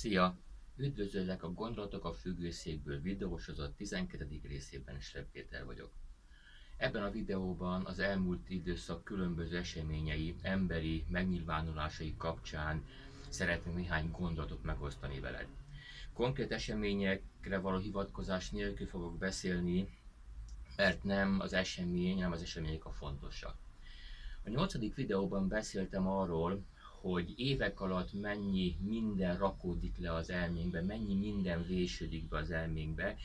Szia! Üdvözöllek a Gondolatok a függőszékből videósodott 12. részében Slep Péter vagyok. Ebben a videóban az elmúlt időszak különböző eseményei, emberi megnyilvánulásai kapcsán szeretném néhány gondolatot megosztani veled. Konkrét eseményekre való hivatkozás nélkül fogok beszélni, mert nem az esemény, nem az események a fontosak. A nyolcadik videóban beszéltem arról, hogy évek alatt mennyi minden rakódik le az elménkbe, mennyi minden vésődik be az elménkbe,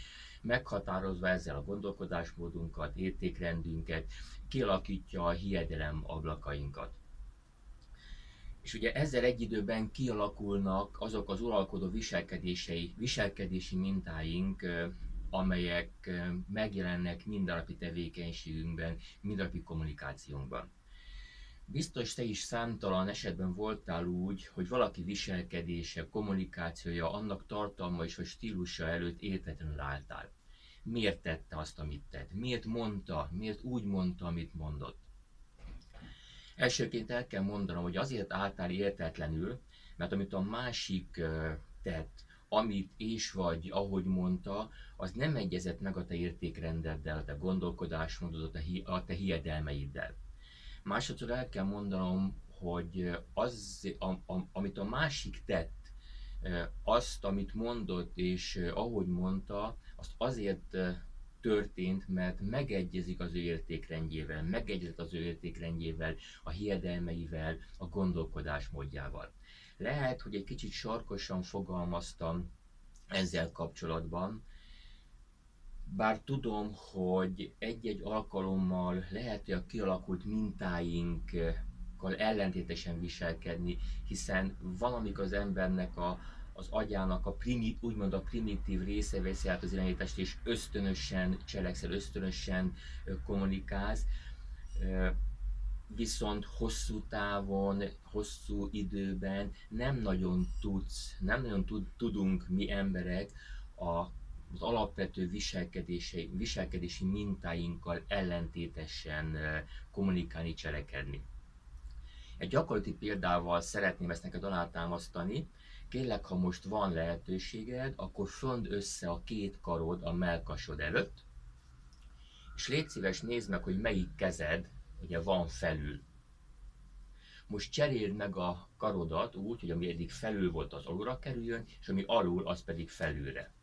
meghatározva ezzel a gondolkodásmódunkat, értékrendünket, kialakítja a hiedelem ablakainkat. És ugye ezzel egy időben kialakulnak azok az uralkodó viselkedései, viselkedési mintáink, amelyek megjelennek mindennapi tevékenységünkben, mindennapi kommunikációnkban. Biztos te is számtalan esetben voltál úgy, hogy valaki viselkedése, kommunikációja, annak tartalma és vagy stílusa előtt értetlenül álltál. Miért tette azt, amit tett? Miért mondta? Miért úgy mondta, amit mondott? Elsőként el kell mondanom, hogy azért álltál értetlenül, mert amit a másik tett, amit és vagy ahogy mondta, az nem egyezett meg a te értékrendeddel, a te gondolkodásmódod, a te hiedelmeiddel. Másodszor el kell mondanom, hogy az, a, a, amit a másik tett, azt, amit mondott, és ahogy mondta, azt azért történt, mert megegyezik az ő értékrendjével, megegyezik az ő értékrendjével, a hiedelmeivel, a gondolkodásmódjával. Lehet, hogy egy kicsit sarkosan fogalmaztam ezzel kapcsolatban, bár tudom, hogy egy-egy alkalommal lehet, hogy a kialakult mintáinkkal ellentétesen viselkedni, hiszen valamik az embernek a, az agyának a primit, úgymond a primitív része veszi át az irányítást, és ösztönösen cselekszel, ösztönösen kommunikálsz, viszont hosszú távon, hosszú időben nem nagyon tudsz, nem nagyon tud, tudunk mi emberek a az alapvető viselkedési, viselkedési mintáinkkal ellentétesen kommunikálni, cselekedni. Egy gyakorlati példával szeretném ezt neked alátámasztani. Kérlek, ha most van lehetőséged, akkor fönd össze a két karod a melkasod előtt, és légy szíves, nézd meg, hogy melyik kezed ugye van felül. Most cseréld meg a karodat úgy, hogy ami eddig felül volt, az alulra kerüljön, és ami alul, az pedig felülre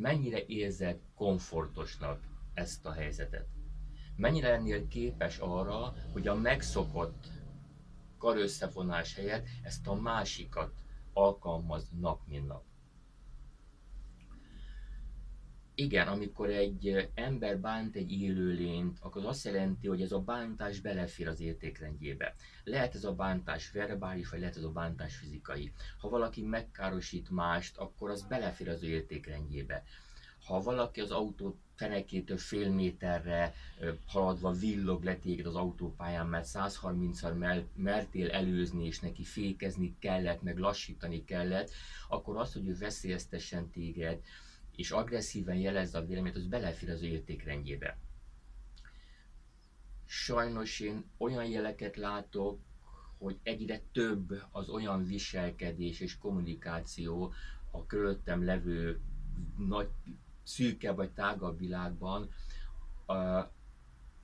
mennyire érzed komfortosnak ezt a helyzetet? Mennyire lennél képes arra, hogy a megszokott karösszefonás helyett ezt a másikat alkalmaz nap mint nap? Igen, amikor egy ember bánt egy élőlényt, akkor az azt jelenti, hogy ez a bántás belefér az értékrendjébe. Lehet ez a bántás verbális, vagy lehet ez a bántás fizikai. Ha valaki megkárosít mást, akkor az belefér az értékrendjébe. Ha valaki az autó fenekétől fél méterre haladva villog le téged az autópályán, mert 130-szal mertél előzni, és neki fékezni kellett, meg lassítani kellett, akkor az, hogy ő veszélyeztessen téged, és agresszíven jelezze a véleményt, az belefér az értékrendjébe. Sajnos én olyan jeleket látok, hogy egyre több az olyan viselkedés és kommunikáció a körülöttem levő nagy, szűkebb vagy tágabb világban,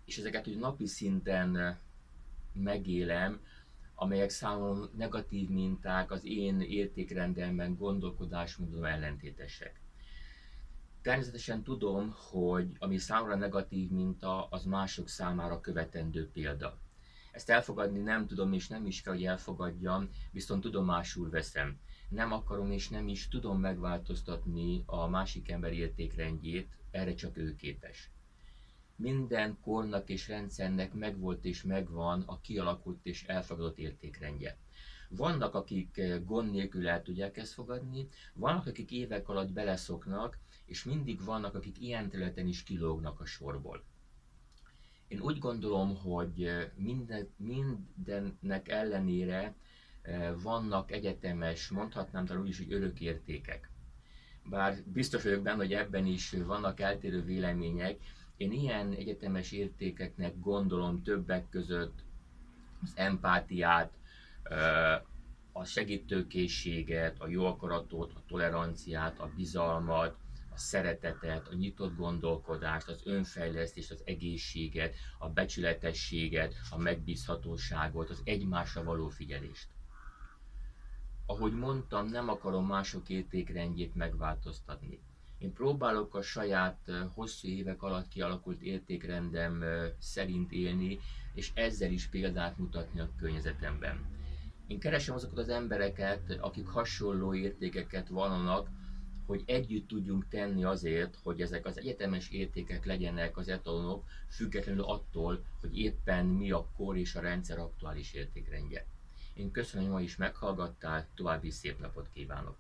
és ezeket úgy napi szinten megélem, amelyek számomra negatív minták, az én értékrendemben, gondolkodásmódon ellentétesek. Természetesen tudom, hogy ami számomra negatív minta, az mások számára követendő példa. Ezt elfogadni nem tudom, és nem is kell, hogy elfogadjam, viszont tudomásul veszem. Nem akarom és nem is tudom megváltoztatni a másik ember értékrendjét, erre csak ő képes. Minden kornak és rendszernek megvolt és megvan a kialakult és elfogadott értékrendje. Vannak, akik gond nélkül el tudják ezt fogadni, vannak, akik évek alatt beleszoknak, és mindig vannak, akik ilyen területen is kilógnak a sorból. Én úgy gondolom, hogy minden, mindennek ellenére vannak egyetemes, mondhatnám talán úgy is, hogy örökértékek. Bár biztos vagyok benne, hogy ebben is vannak eltérő vélemények, én ilyen egyetemes értékeknek gondolom többek között az empátiát, a segítőkészséget, a jó akaratot, a toleranciát, a bizalmat, a szeretetet, a nyitott gondolkodást, az önfejlesztést, az egészséget, a becsületességet, a megbízhatóságot, az egymásra való figyelést. Ahogy mondtam, nem akarom mások értékrendjét megváltoztatni. Én próbálok a saját hosszú évek alatt kialakult értékrendem szerint élni, és ezzel is példát mutatni a környezetemben. Én keresem azokat az embereket, akik hasonló értékeket vallanak, hogy együtt tudjunk tenni azért, hogy ezek az egyetemes értékek legyenek az etalonok, függetlenül attól, hogy éppen mi a kor és a rendszer aktuális értékrendje. Én köszönöm, hogy ma is meghallgattál, további szép napot kívánok!